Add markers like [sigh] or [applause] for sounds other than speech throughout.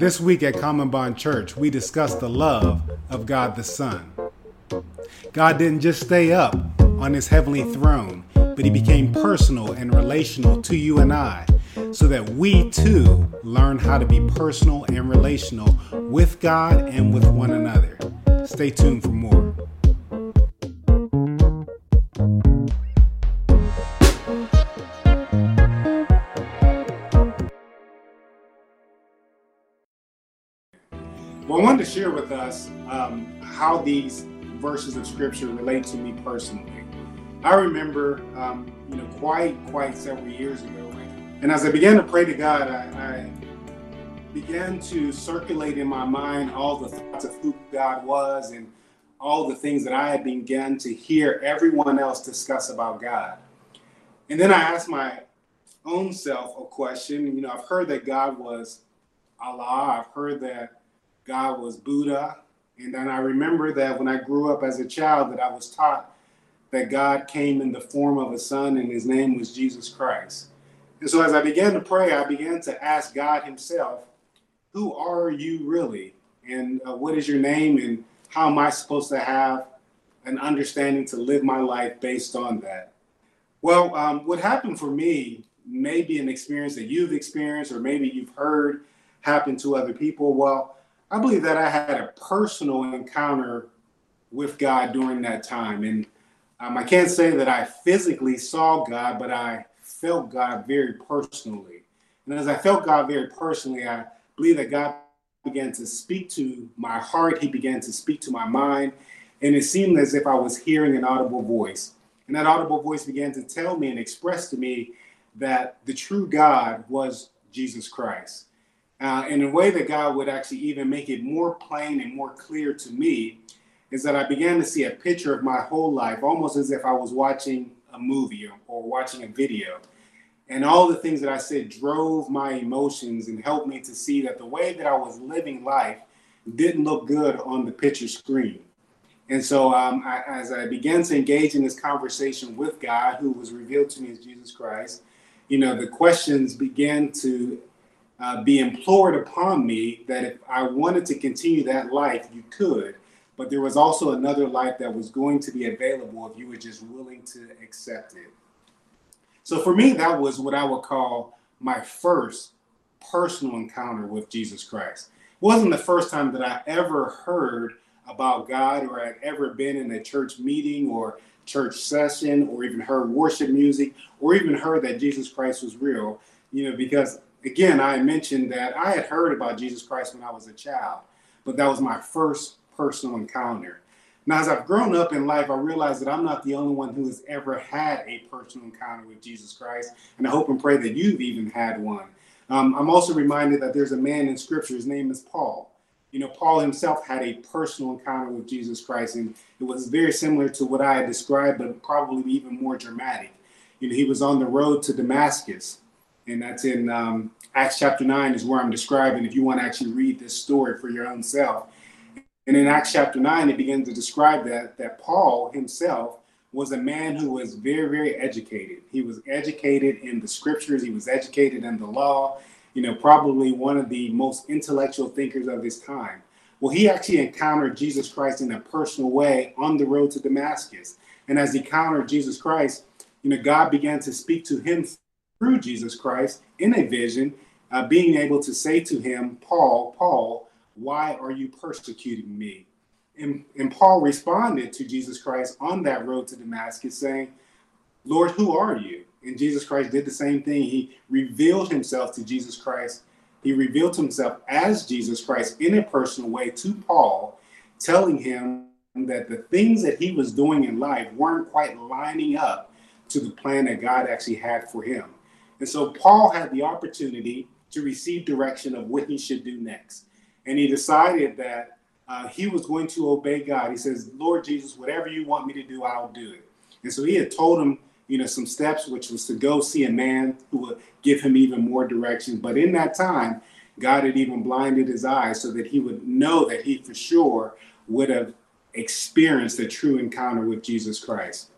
This week at Common Bond Church, we discussed the love of God the Son. God didn't just stay up on his heavenly throne, but he became personal and relational to you and I, so that we too learn how to be personal and relational with God and with one another. Stay tuned for more. Wanted to share with us um, how these verses of scripture relate to me personally. I remember, um, you know, quite quite several years ago, and as I began to pray to God, I, I began to circulate in my mind all the thoughts of who God was and all the things that I had begun to hear everyone else discuss about God. And then I asked my own self a question. You know, I've heard that God was Allah. I've heard that God was Buddha. And then I remember that when I grew up as a child, that I was taught that God came in the form of a son and his name was Jesus Christ. And so as I began to pray, I began to ask God himself, who are you really? And uh, what is your name? And how am I supposed to have an understanding to live my life based on that? Well, um, what happened for me may be an experience that you've experienced or maybe you've heard happen to other people. Well, I believe that I had a personal encounter with God during that time. And um, I can't say that I physically saw God, but I felt God very personally. And as I felt God very personally, I believe that God began to speak to my heart. He began to speak to my mind. And it seemed as if I was hearing an audible voice. And that audible voice began to tell me and express to me that the true God was Jesus Christ uh, in a way that God would actually even make it more plain and more clear to me, is that I began to see a picture of my whole life, almost as if I was watching a movie or, or watching a video. And all the things that I said drove my emotions and helped me to see that the way that I was living life didn't look good on the picture screen. And so, um, I, as I began to engage in this conversation with God, who was revealed to me as Jesus Christ, you know, the questions began to uh, be implored upon me that if I wanted to continue that life, you could. But there was also another life that was going to be available if you were just willing to accept it. So for me, that was what I would call my first personal encounter with Jesus Christ. It wasn't the first time that I ever heard about God or had ever been in a church meeting or church session or even heard worship music or even heard that Jesus Christ was real, you know, because again, I mentioned that I had heard about Jesus Christ when I was a child, but that was my first personal encounter. Now, as I've grown up in life, I realize that I'm not the only one who has ever had a personal encounter with Jesus Christ, and I hope and pray that you've even had one. Um, I'm also reminded that there's a man in Scripture, his name is Paul. You know, Paul himself had a personal encounter with Jesus Christ, and it was very similar to what I had described, but probably even more dramatic. You know, he was on the road to Damascus, and that's in um, Acts chapter 9 is where I'm describing if you want to actually read this story for your own self. And in Acts chapter 9, it begins to describe that that Paul himself was a man who was very, very educated. He was educated in the scriptures, he was educated in the law, you know, probably one of the most intellectual thinkers of his time. Well, he actually encountered Jesus Christ in a personal way on the road to Damascus. And as he encountered Jesus Christ, you know, God began to speak to him through Jesus Christ in a vision, uh, being able to say to him, Paul, Paul, why are you persecuting me? And, and Paul responded to Jesus Christ on that road to Damascus, saying, Lord, who are you? And Jesus Christ did the same thing. He revealed himself to Jesus Christ. He revealed himself as Jesus Christ in a personal way to Paul, telling him that the things that he was doing in life weren't quite lining up to the plan that God actually had for him. And so Paul had the opportunity to receive direction of what he should do next. And he decided that uh, he was going to obey God. He says, Lord Jesus, whatever you want me to do, I'll do it. And so he had told him, you know, some steps, which was to go see a man who would give him even more direction. But in that time, God had even blinded his eyes so that he would know that he for sure would have experienced a true encounter with Jesus Christ.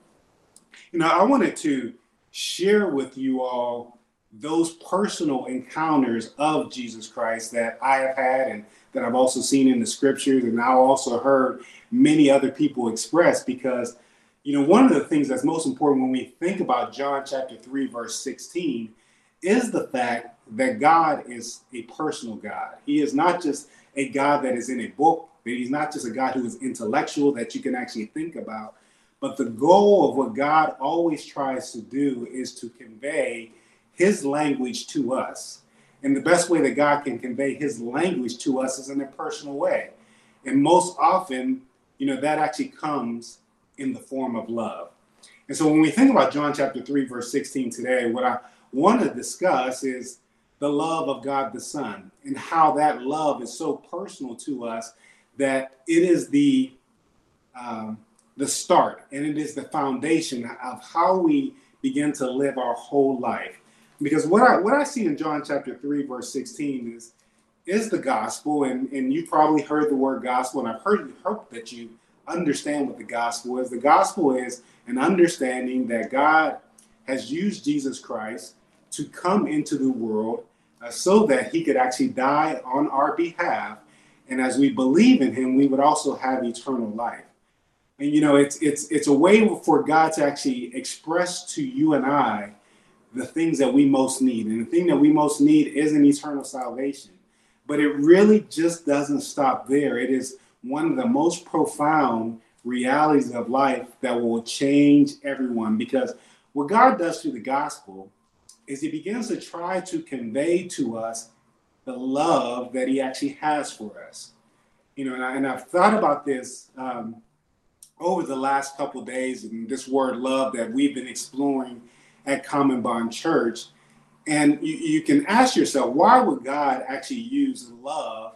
You know, I wanted to share with you all those personal encounters of Jesus Christ that I have had and that I've also seen in the scriptures and I also heard many other people express because you know one of the things that's most important when we think about John chapter 3 verse 16 is the fact that God is a personal God. He is not just a God that is in a book, that he's not just a God who is intellectual that you can actually think about, but the goal of what God always tries to do is to convey his language to us. And the best way that God can convey his language to us is in a personal way. And most often, you know, that actually comes in the form of love. And so when we think about John chapter 3, verse 16 today, what I want to discuss is the love of God the Son and how that love is so personal to us that it is the um, the start and it is the foundation of how we begin to live our whole life. Because what I what I see in John chapter 3, verse 16 is is the gospel, and, and you probably heard the word gospel, and I've heard hope that you understand what the gospel is. The gospel is an understanding that God has used Jesus Christ to come into the world uh, so that he could actually die on our behalf. And as we believe in him, we would also have eternal life. And you know, it's it's it's a way for God to actually express to you and I the things that we most need. And the thing that we most need is an eternal salvation. But it really just doesn't stop there. It is one of the most profound realities of life that will change everyone because what God does through the gospel is he begins to try to convey to us the love that he actually has for us. You know, and, I, have thought about this um, over the last couple days and this word love that we've been exploring at Common Bond Church. And you, you can ask yourself, why would God actually use love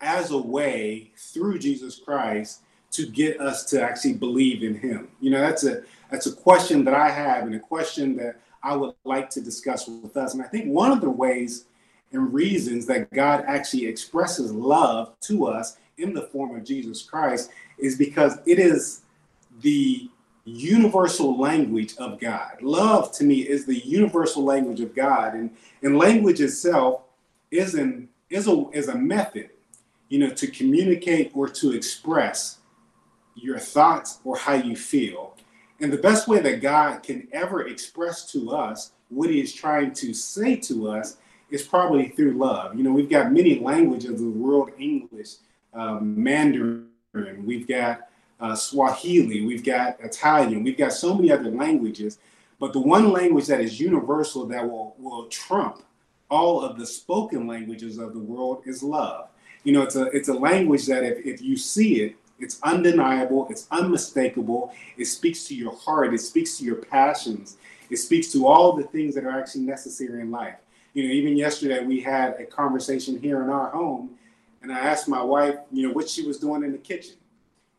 as a way through Jesus Christ to get us to actually believe in him? You know, that's a that's a question that I have and a question that I would like to discuss with us. And I think one of the ways and reasons that God actually expresses love to us in the form of Jesus Christ is because it is the universal language of God. Love to me is the universal language of God, and and language itself is an is a is a method, you know, to communicate or to express your thoughts or how you feel. And the best way that God can ever express to us what He is trying to say to us is probably through love. You know, we've got many languages of the world: English, um, Mandarin. We've got uh, Swahili, we've got Italian, we've got so many other languages. But the one language that is universal that will, will trump all of the spoken languages of the world is love. You know, it's a it's a language that if, if you see it, it's undeniable, it's unmistakable, it speaks to your heart, it speaks to your passions, it speaks to all the things that are actually necessary in life. You know, even yesterday we had a conversation here in our home, and I asked my wife, you know, what she was doing in the kitchen.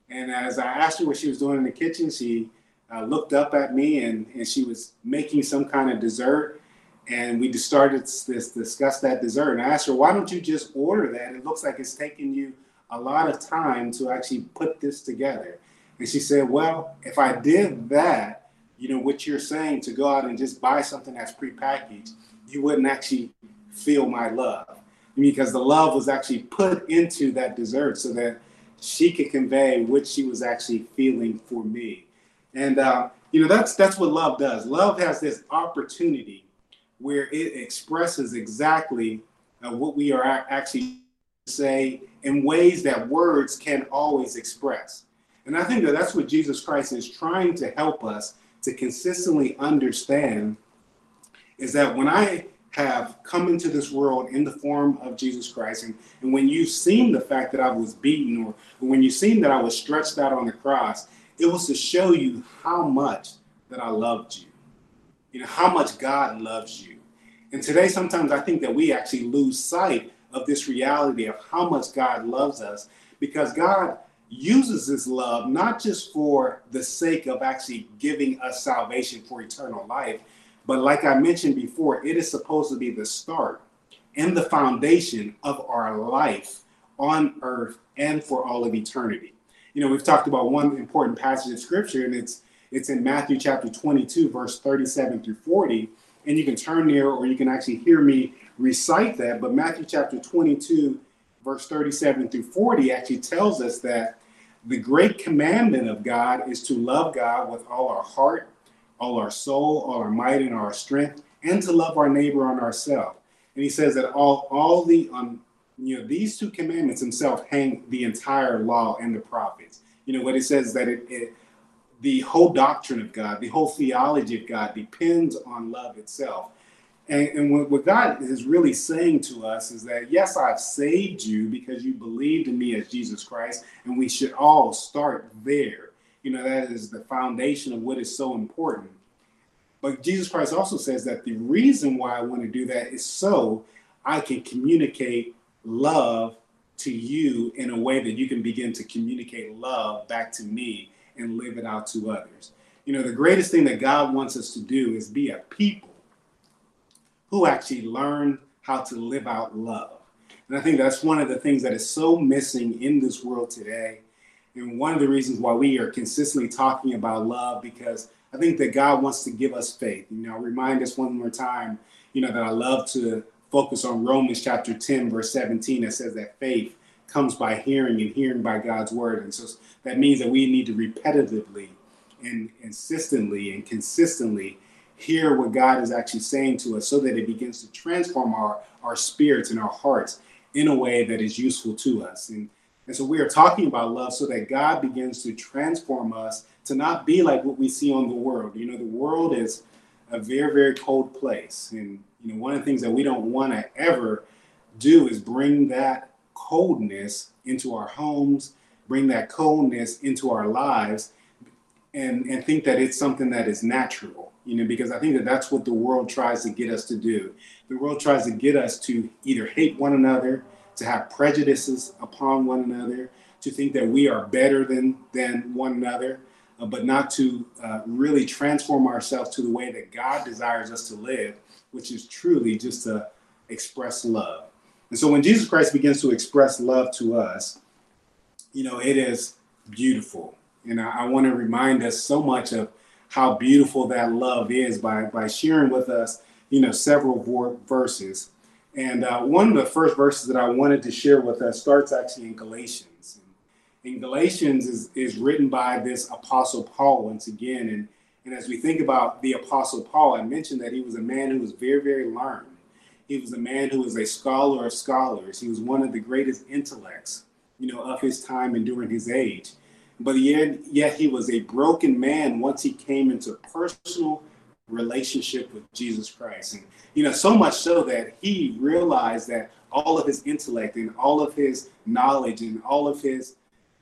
And as I asked her what she was doing in the kitchen, she uh, looked up at me and, and she was making some kind of dessert. And we just started to discuss that dessert. And I asked her, why don't you just order that? It looks like it's taking you a lot of time to actually put this together. And she said, well, if I did that, you know, what you're saying to go out and just buy something that's prepackaged, you wouldn't actually feel my love. Because the love was actually put into that dessert so that she could convey what she was actually feeling for me. And uh, you know, that's that's what love does. Love has this opportunity where it expresses exactly uh, what we are actually say in ways that words can always express. And I think that that's what Jesus Christ is trying to help us to consistently understand is that when I have come into this world in the form of Jesus Christ. And, and when you've seen the fact that I was beaten, or, when you've seen that I was stretched out on the cross, it was to show you how much that I loved you, you know, how much God loves you. And today, sometimes I think that we actually lose sight of this reality of how much God loves us because God uses his love not just for the sake of actually giving us salvation for eternal life, but like I mentioned before, it is supposed to be the start and the foundation of our life on earth and for all of eternity. You know, we've talked about one important passage of scripture, and it's it's in Matthew chapter 22, verse 37 through 40. and you can turn there or you can actually hear me recite that. But Matthew chapter 22, verse 37 through 40 actually tells us that the great commandment of God is to love God with all our heart, all our soul, all our might, and our strength, and to love our neighbor on ourselves. And he says that all, all the um, you know these two commandments himself hang the entire law and the prophets. You know what it says that it, it the whole doctrine of God, the whole theology of God depends on love itself. And, and what, God is really saying to us is that, yes, I've saved you because you believed in me as Jesus Christ, and we should all start there. You know, that is the foundation of what is so important. But Jesus Christ also says that the reason why I want to do that is so I can communicate love to you in a way that you can begin to communicate love back to me and live it out to others. You know, the greatest thing that God wants us to do is be a people who actually learn how to live out love. And I think that's one of the things that is so missing in this world today. And one of the reasons why we are consistently talking about love, because I think that God wants to give us faith. You know, remind us one more time, you know, that I love to focus on Romans chapter 10, verse 17, that says that faith comes by hearing and hearing by God's word. And so that means that we need to repetitively and insistently and consistently hear what God is actually saying to us so that it begins to transform our, our spirits and our hearts in a way that is useful to us. And, and so we are talking about love so that God begins to transform us to not be like what we see on the world. You know, the world is a very, very cold place. And, you know, one of the things that we don't want to ever do is bring that coldness into our homes, bring that coldness into our lives, and, and think that it's something that is natural, you know, because I think that that's what the world tries to get us to do. The world tries to get us to either hate one another, to have prejudices upon one another, to think that we are better than, than one another, uh, but not to uh, really transform ourselves to the way that God desires us to live, which is truly just to express love. And so when Jesus Christ begins to express love to us, you know, it is beautiful. And I, I want to remind us so much of how beautiful that love is by, by sharing with us, you know, several verses. And uh, one of the first verses that I wanted to share with us starts actually in Galatians. In Galatians is, is written by this Apostle Paul once again. And, and as we think about the Apostle Paul, I mentioned that he was a man who was very, very learned. He was a man who was a scholar of scholars. He was one of the greatest intellects, you know, of his time and during his age. But yet, yet he was a broken man once he came into personal relationship with Jesus Christ. And, you know, so much so that he realized that all of his intellect and all of his knowledge and all of his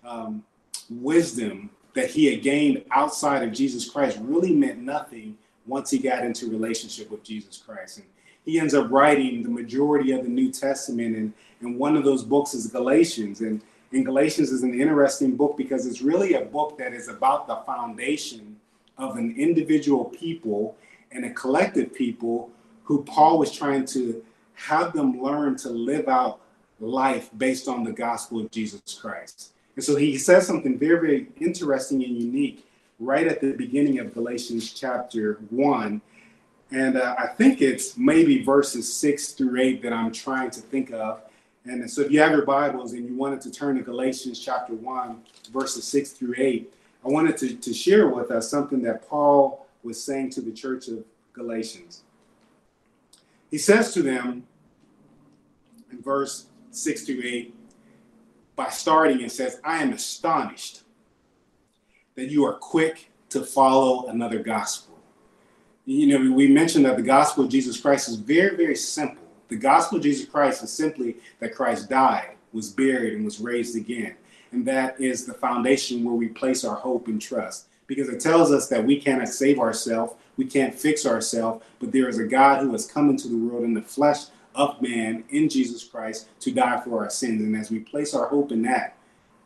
um, wisdom that he had gained outside of Jesus Christ really meant nothing once he got into relationship with Jesus Christ. And he ends up writing the majority of the New Testament, and, and one of those books is Galatians. And, and Galatians is an interesting book because it's really a book that is about the foundation of an individual people and a collective people who Paul was trying to have them learn to live out life based on the gospel of Jesus Christ. And so he says something very, very interesting and unique right at the beginning of Galatians chapter 1 and uh, I think it's maybe verses six through eight that I'm trying to think of. And so if you have your Bibles and you wanted to turn to Galatians chapter 1, verses 6 through 8, I wanted to, to share with us something that Paul was saying to the church of Galatians. He says to them in verse 6 to 8, by starting and says, I am astonished that you are quick to follow another gospel you know, we mentioned that the gospel of Jesus Christ is very, very simple. The gospel of Jesus Christ is simply that Christ died, was buried, and was raised again. And that is the foundation where we place our hope and trust because it tells us that we cannot save ourselves, we can't fix ourselves, but there is a God who has come into the world in the flesh of man in Jesus Christ to die for our sins. And as we place our hope in that,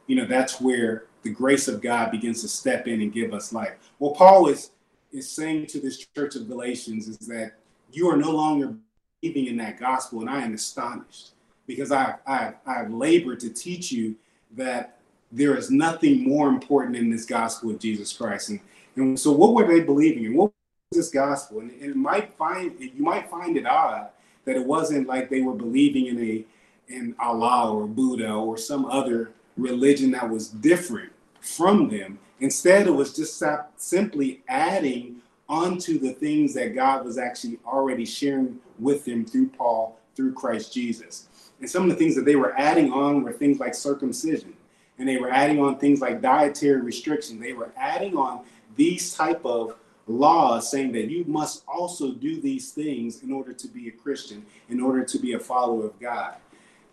you know, that's where the grace of God begins to step in and give us life. Well, Paul is is saying to this church of Galatians is that you are no longer believing in that gospel, and I am astonished because I I I've labored to teach you that there is nothing more important in this gospel of Jesus Christ. And, and so what were they believing in? What was this gospel? And, and it might find you might find it odd that it wasn't like they were believing in a in Allah or Buddha or some other religion that was different from them. Instead, it was just simply adding onto the things that God was actually already sharing with them through Paul, through Christ Jesus. And some of the things that they were adding on were things like circumcision, and they were adding on things like dietary restriction. They were adding on these type of laws saying that you must also do these things in order to be a Christian, in order to be a follower of God.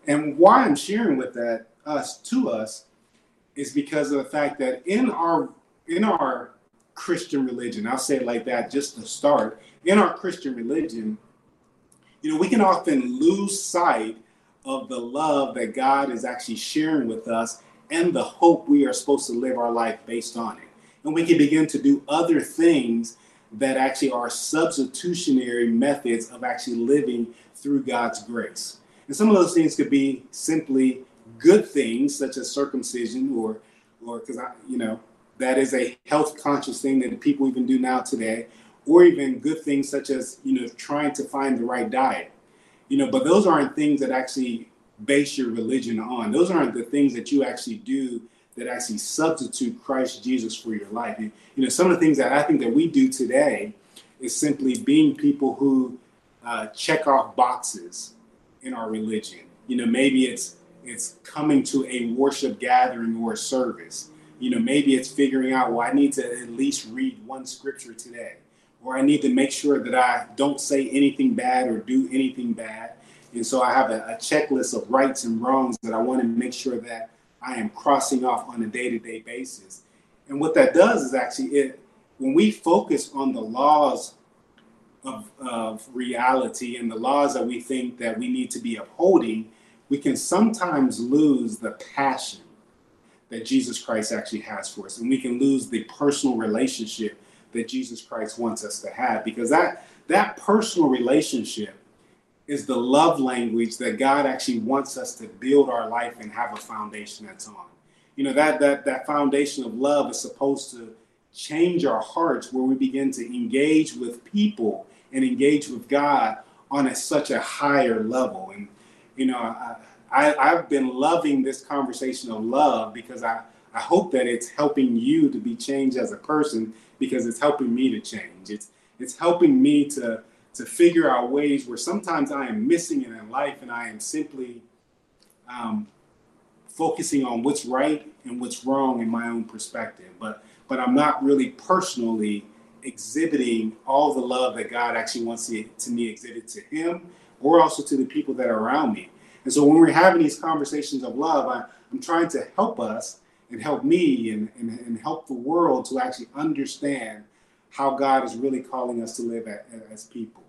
And why I'm sharing with that us to us is because of the fact that in our in our Christian religion, I'll say it like that just to start, in our Christian religion, you know, we can often lose sight of the love that God is actually sharing with us and the hope we are supposed to live our life based on it. And we can begin to do other things that actually are substitutionary methods of actually living through God's grace. And some of those things could be simply good things such as circumcision or or because I you know that is a health conscious thing that people even do now today or even good things such as you know trying to find the right diet you know but those aren't things that actually base your religion on. Those aren't the things that you actually do that actually substitute Christ Jesus for your life. And, you know some of the things that I think that we do today is simply being people who uh, check off boxes in our religion. You know maybe it's it's coming to a worship gathering or a service. You know, maybe it's figuring out, well, I need to at least read one scripture today, or I need to make sure that I don't say anything bad or do anything bad. And so I have a, a checklist of rights and wrongs that I want to make sure that I am crossing off on a day to day basis. And what that does is actually it, when we focus on the laws of, of reality and the laws that we think that we need to be upholding, we can sometimes lose the passion that Jesus Christ actually has for us. And we can lose the personal relationship that Jesus Christ wants us to have because that that personal relationship is the love language that God actually wants us to build our life and have a foundation that's on. You know, that that that foundation of love is supposed to change our hearts where we begin to engage with people and engage with God on a, such a higher level. And you know, I, I, have been loving this conversation of love because I, I hope that it's helping you to be changed as a person because it's helping me to change. It's it's helping me to to figure out ways where sometimes I am missing it in life and I am simply um, focusing on what's right and what's wrong in my own perspective. But but I'm not really personally exhibiting all the love that God actually wants to, to me exhibit to Him or also to the people that are around me. And so when we're having these conversations of love, I, am trying to help us and help me and, and, and, help the world to actually understand how God is really calling us to live at, as people.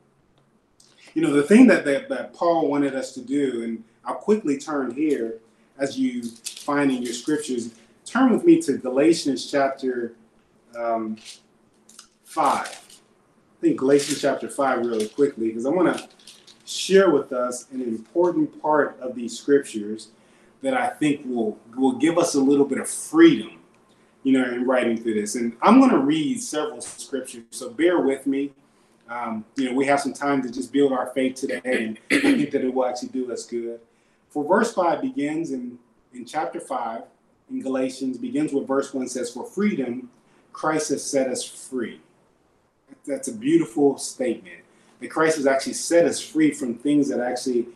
You know, the thing that, that, that Paul wanted us to do, and I'll quickly turn here as you find in your scriptures, turn with me to Galatians chapter um, 5. I think Galatians chapter 5 really quickly, because I want to share with us an important part of these scriptures that I think will will give us a little bit of freedom, you know, in writing through this. And I'm going to read several scriptures, so bear with me. Um, you know, we have some time to just build our faith today, and I [clears throat] think that it will actually do us good. For verse five begins in in chapter five in Galatians begins with verse one says, "For freedom, Christ has set us free." That's a beautiful statement that Christ has actually set us free from things that actually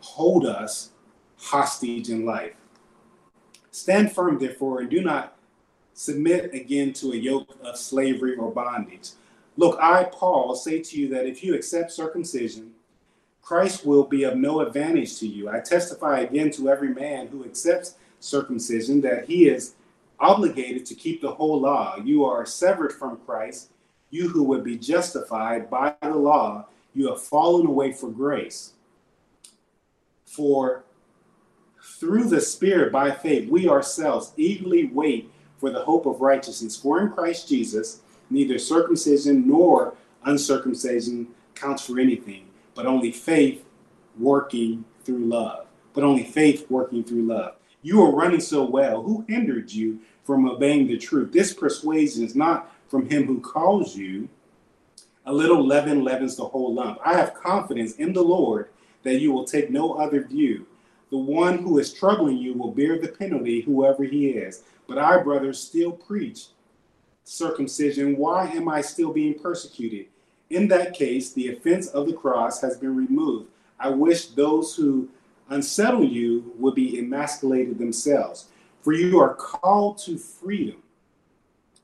hold us hostage in life. Stand firm, therefore, and do not submit again to a yoke of slavery or bondage. Look, I, Paul, say to you that if you accept circumcision, Christ will be of no advantage to you. I testify again to every man who accepts circumcision that he is obligated to keep the whole law. You are severed from Christ you who would be justified by the law, you have fallen away for grace. For through the Spirit, by faith, we ourselves eagerly wait for the hope of righteousness. For in Christ Jesus, neither circumcision nor uncircumcision counts for anything, but only faith working through love. But only faith working through love. You are running so well. Who hindered you from obeying the truth? This persuasion is not from him who calls you. A little leaven leavens the whole lump. I have confidence in the Lord that you will take no other view. The one who is troubling you will bear the penalty, whoever he is. But I, brothers, still preach circumcision. Why am I still being persecuted? In that case, the offense of the cross has been removed. I wish those who unsettle you would be emasculated themselves. For you are called to freedom.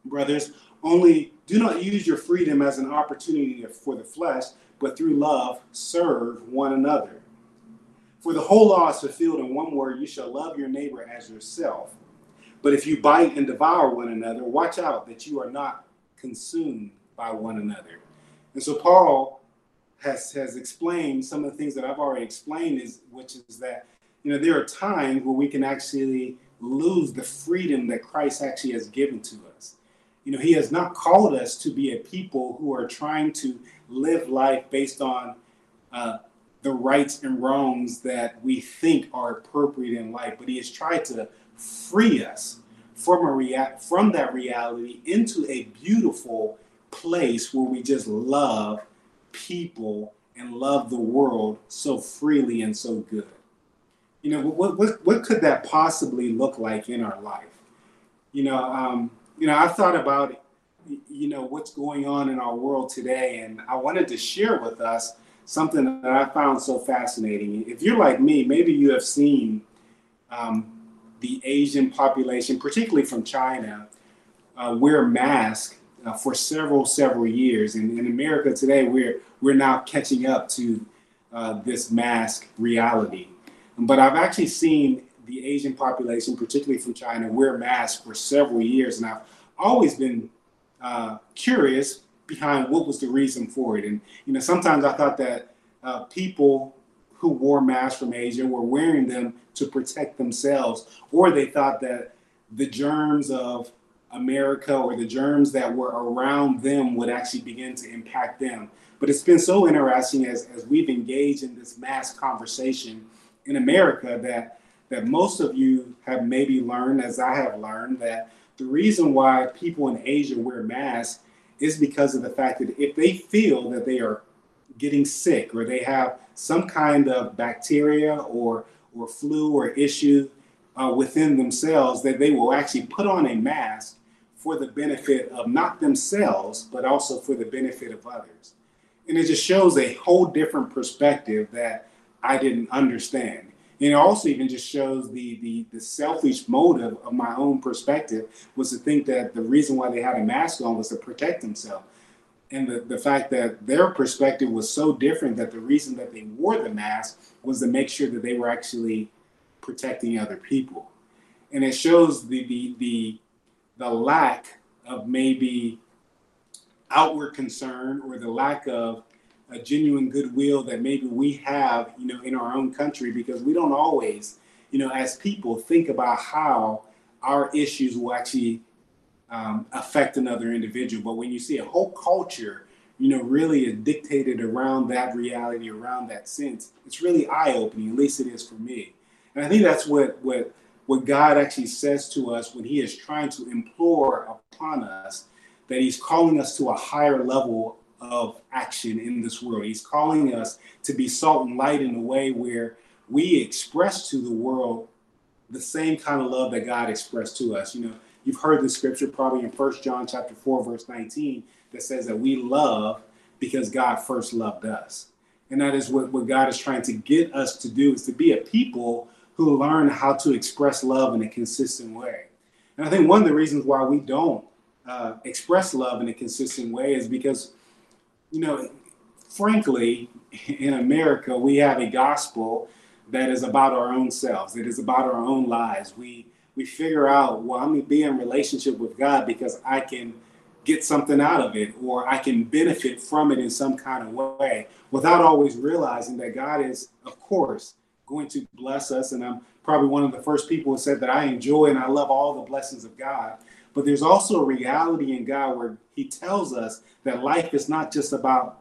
Brothers, only do not use your freedom as an opportunity for the flesh, but through love serve one another. For the whole law is fulfilled in one word you shall love your neighbor as yourself. But if you bite and devour one another, watch out that you are not consumed by one another. And so Paul has has explained some of the things that I've already explained is which is that you know there are times where we can actually lose the freedom that Christ actually has given to us. You know, he has not called us to be a people who are trying to live life based on uh, the rights and wrongs that we think are appropriate in life, but he has tried to free us from a rea- from that reality into a beautiful place where we just love people and love the world so freely and so good. You know, what what what could that possibly look like in our life? You know, um, you know, I thought about you know what's going on in our world today, and I wanted to share with us something that I found so fascinating. If you're like me, maybe you have seen um, the Asian population, particularly from China, uh, wear masks uh, for several several years. And in America today, we're we're now catching up to uh, this mask reality. But I've actually seen the Asian population, particularly from China, wear masks for several years, and I've always been uh, curious behind what was the reason for it. And you know, sometimes I thought that uh, people who wore masks from Asia were wearing them to protect themselves, or they thought that the germs of America or the germs that were around them would actually begin to impact them. But it's been so interesting as, as we've engaged in this mass conversation in America that that most of you have maybe learned, as I have learned, that the reason why people in Asia wear masks is because of the fact that if they feel that they are getting sick or they have some kind of bacteria or or flu or issue uh, within themselves, that they will actually put on a mask for the benefit of not themselves, but also for the benefit of others. And it just shows a whole different perspective that I didn't understand. And it also even just shows the, the, the selfish motive of my own perspective was to think that the reason why they had a mask on was to protect themselves. And the, the fact that their perspective was so different that the reason that they wore the mask was to make sure that they were actually protecting other people. And it shows the, the, the the lack of maybe outward concern or the lack of a genuine goodwill that maybe we have, you know, in our own country because we don't always, you know, as people think about how our issues will actually um, affect another individual. But when you see a whole culture, you know, really is dictated around that reality, around that sense, it's really eye opening. At least it is for me. And I think that's what what what God actually says to us when He is trying to implore upon us that He's calling us to a higher level of action in this world. He's calling us to be salt and light in a way where we express to the world the same kind of love that God expressed to us. You know, you've heard the scripture probably in First John chapter 4, verse 19, that says that we love because God first loved us. And that is what, what God is trying to get us to do is to be a people who learn how to express love in a consistent way. And I think one of the reasons why we don't uh, express love in a consistent way is because, you know, frankly, in America, we have a gospel that is about our own selves, It is about our own lives. We we figure out, well, I'm gonna be in relationship with God because I can get something out of it or I can benefit from it in some kind of way without always realizing that God is, of course, going to bless us. And I'm probably one of the first people who said that I enjoy and I love all the blessings of God. But there's also a reality in God where He tells us that life is not just about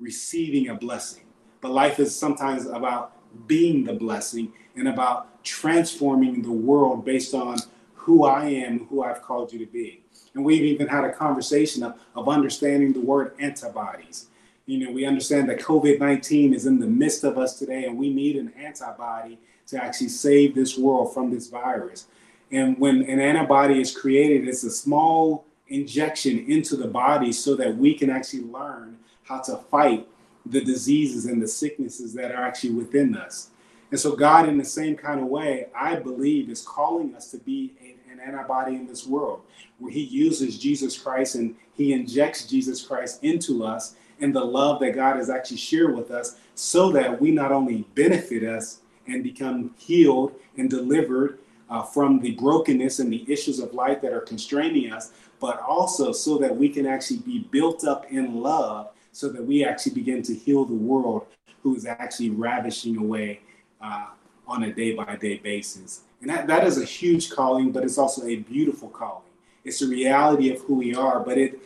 receiving a blessing, but life is sometimes about being the blessing and about transforming the world based on who I am, who I've called you to be. And we've even had a conversation of, of understanding the word antibodies. You know, we understand that COVID 19 is in the midst of us today, and we need an antibody to actually save this world from this virus. And when an antibody is created, it's a small injection into the body so that we can actually learn how to fight the diseases and the sicknesses that are actually within us. And so, God, in the same kind of way, I believe, is calling us to be an antibody in this world where He uses Jesus Christ and He injects Jesus Christ into us and the love that God has actually shared with us so that we not only benefit us and become healed and delivered uh, from the brokenness and the issues of life that are constraining us, but also so that we can actually be built up in love so that we actually begin to heal the world who is actually ravishing away uh, on a day by day basis. And that, that is a huge calling, but it's also a beautiful calling. It's a reality of who we are, but it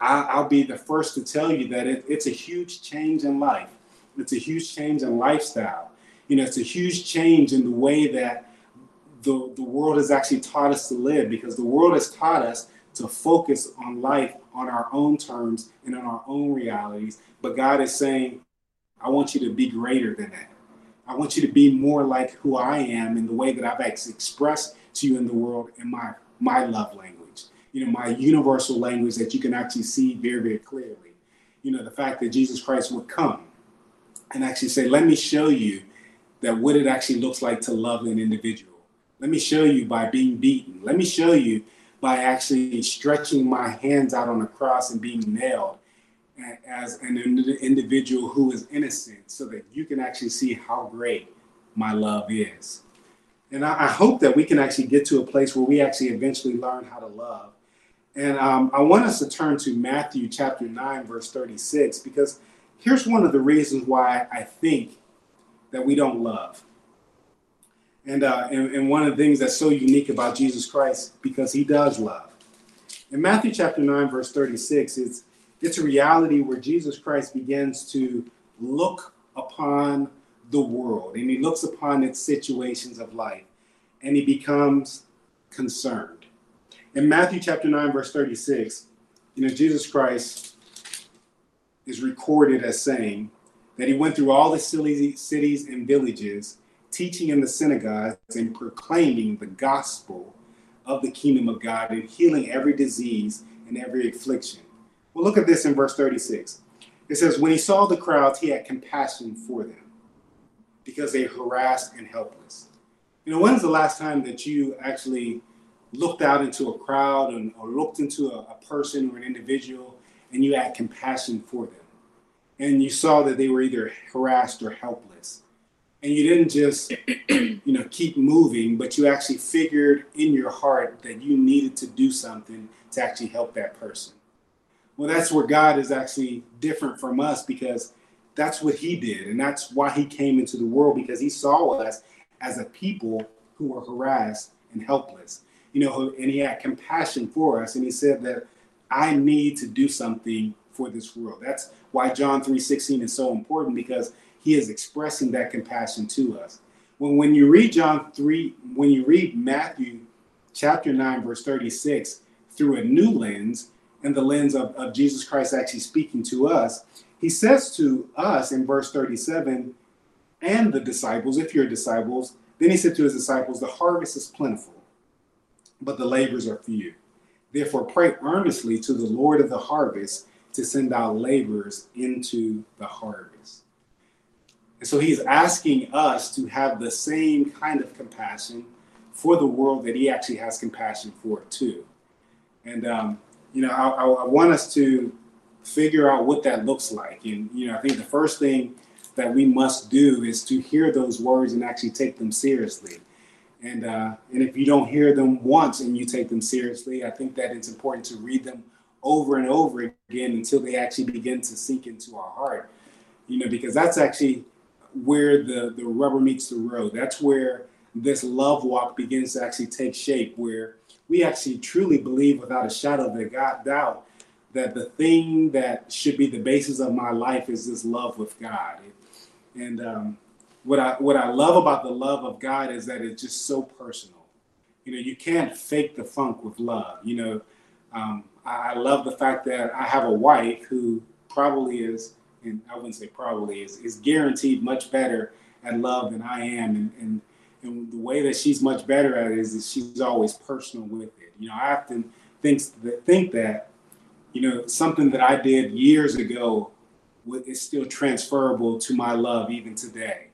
I, will be the first to tell you that it, it's a huge change in life. It's a huge change in lifestyle. You know, it's a huge change in the way that the, the world has actually taught us to live because the world has taught us to focus on life on our own terms and on our own realities. But God is saying, I want you to be greater than that. I want you to be more like who I am in the way that I've expressed to you in the world in my my love language. You know, my universal language that you can actually see very, very clearly. You know, the fact that Jesus Christ would come and actually say, Let me show you that what it actually looks like to love an individual. Let me show you by being beaten. Let me show you by actually stretching my hands out on the cross and being nailed as an individual who is innocent so that you can actually see how great my love is. And I, hope that we can actually get to a place where we actually eventually learn how to love. And um, I want us to turn to Matthew chapter 9, verse 36, because here's one of the reasons why I think that we don't love. And, uh, and, and one of the things that's so unique about Jesus Christ, because he does love. In Matthew chapter 9, verse 36, it's, it's a reality where Jesus Christ begins to look upon the world and he looks upon its situations of life and he becomes concerned. In Matthew chapter 9, verse 36, you know, Jesus Christ is recorded as saying that he went through all the cities and villages teaching in the synagogues and proclaiming the gospel of the kingdom of God and healing every disease and every affliction. Well, look at this in verse 36. It says, When he saw the crowds, he had compassion for them because they harassed and helpless. You know, when's the last time that you actually looked out into a crowd and, or looked into a, a person or an individual and you had compassion for them? And you saw that they were either harassed or helpless and you didn't just you know keep moving but you actually figured in your heart that you needed to do something to actually help that person. Well that's where god is actually different from us because that's what he did. And that's why he came into the world because he saw us as a people who were harassed and helpless. You know and he had compassion for us. And he said that i need to do something for this world. That's why john 3.16 is so important because he is expressing that compassion to us. When, when you read John 3, when you read Matthew chapter 9, verse 36, through a new lens, and the lens of, of Jesus Christ actually speaking to us, he says to us in verse 37, and the disciples, if you're disciples, then he said to his disciples, The harvest is plentiful, but the labors are few. Therefore, pray earnestly to the Lord of the harvest to send out laborers into the harvest. And so he's asking us to have the same kind of compassion for the world that he actually has compassion for too. And, um, you know, I, I, want us to figure out what that looks like. And, you know, I think the first thing that we must do is to hear those words and actually take them seriously. And, uh, and if you don't hear them once and you take them seriously, I think that it's important to read them over and over again until they actually begin to sink into our heart. You know, because that's actually where the, the rubber meets the road. That's where this love walk begins to actually take shape, where we actually truly believe without a shadow of a doubt that the thing that should be the basis of my life is this love with God. And um, what I what I love about the love of God is that it's just so personal. You know, you can't fake the funk with love. You know, um, I love the fact that I have a wife who probably is, and I wouldn't say probably is, is guaranteed much better at love than I am, and, and and the way that she's much better at it is she's always personal with it. You know, I often think that think that, you know, something that I did years ago is still transferable to my love even today.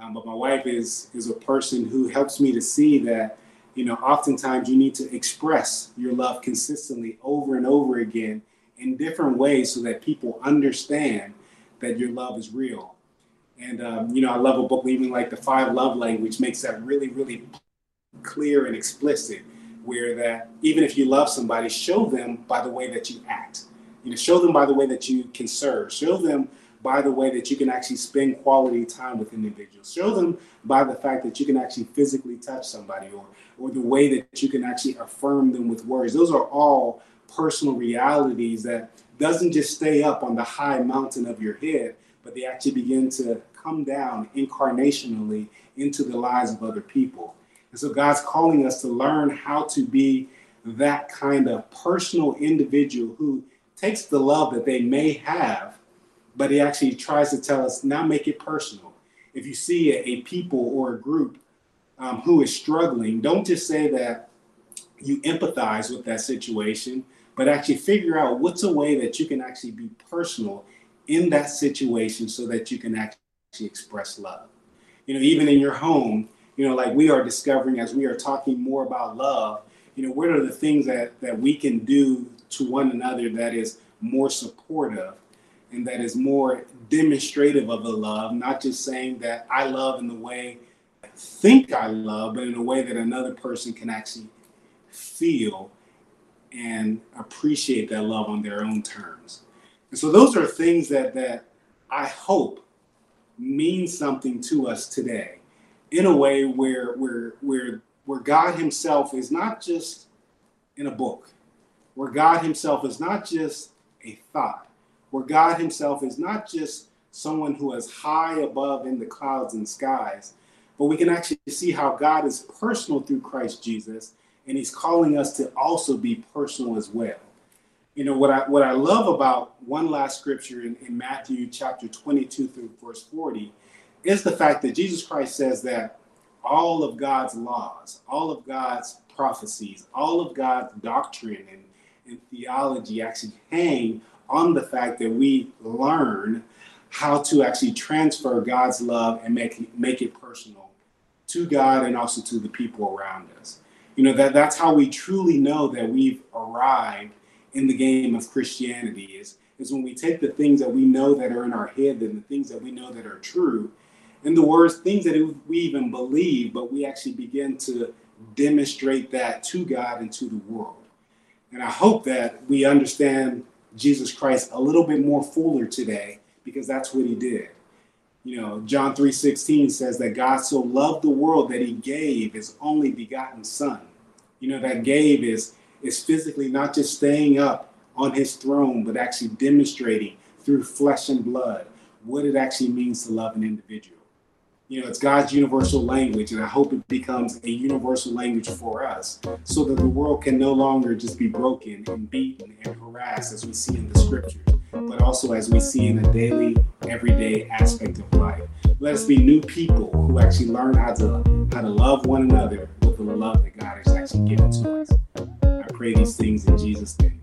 Um, but my wife is is a person who helps me to see that, you know, oftentimes you need to express your love consistently over and over again in different ways so that people understand that your love is real. And um, you know, I love a book even like the Five Love Language makes that really, really clear and explicit. Where that even if you love somebody, show them by the way that you act. You know, show them by the way that you can serve. Show them by the way that you can actually spend quality time with individuals. Show them by the fact that you can actually physically touch somebody or or the way that you can actually affirm them with words. Those are all personal realities that doesn't just stay up on the high mountain of your head, but they actually begin to come down incarnationally into the lives of other people. And so God's calling us to learn how to be that kind of personal individual who takes the love that they may have, but he actually tries to tell us now make it personal. If you see a, a people or a group um, who is struggling, don't just say that you empathize with that situation, but actually figure out what's a way that you can actually be personal in that situation so that you can actually express love. You know, even in your home, you know, like we are discovering as we are talking more about love, you know, what are the things that, that we can do to one another that is more supportive and that is more demonstrative of the love, not just saying that I love in the way I think I love, but in a way that another person can actually feel and appreciate that love on their own terms. And so those are things that that I hope mean something to us today in a way where where where where God himself is not just in a book, where God himself is not just a thought, where God himself is not just someone who is high above in the clouds and skies, but we can actually see how God is personal through Christ Jesus, and he's calling us to also be personal as well you know what I what I love about one last scripture in, in Matthew chapter 22 through verse 40 is the fact that Jesus Christ says that all of God's laws, all of God's prophecies, all of God's doctrine and, and theology actually hang on the fact that we learn how to actually transfer God's love and make make it personal to God and also to the people around us. You know that that's how we truly know that we've arrived in the game of Christianity is is when we take the things that we know that are in our head and the things that we know that are true, and the words things that we even believe, but we actually begin to demonstrate that to God and to the world. And I hope that we understand Jesus Christ a little bit more fuller today because that's what he did. You know, John 3:16 says that God so loved the world that he gave his only begotten son. You know, that gave is is physically not just staying up on his throne, but actually demonstrating through flesh and blood what it actually means to love an individual. You know, it's God's universal language, and I hope it becomes a universal language for us so that the world can no longer just be broken and beaten and harassed as we see in the scriptures, but also as we see in the daily, everyday aspect of life. Let us be new people who actually learn how to how to love one another with the love that God has actually given to us I pray these things in Jesus' name.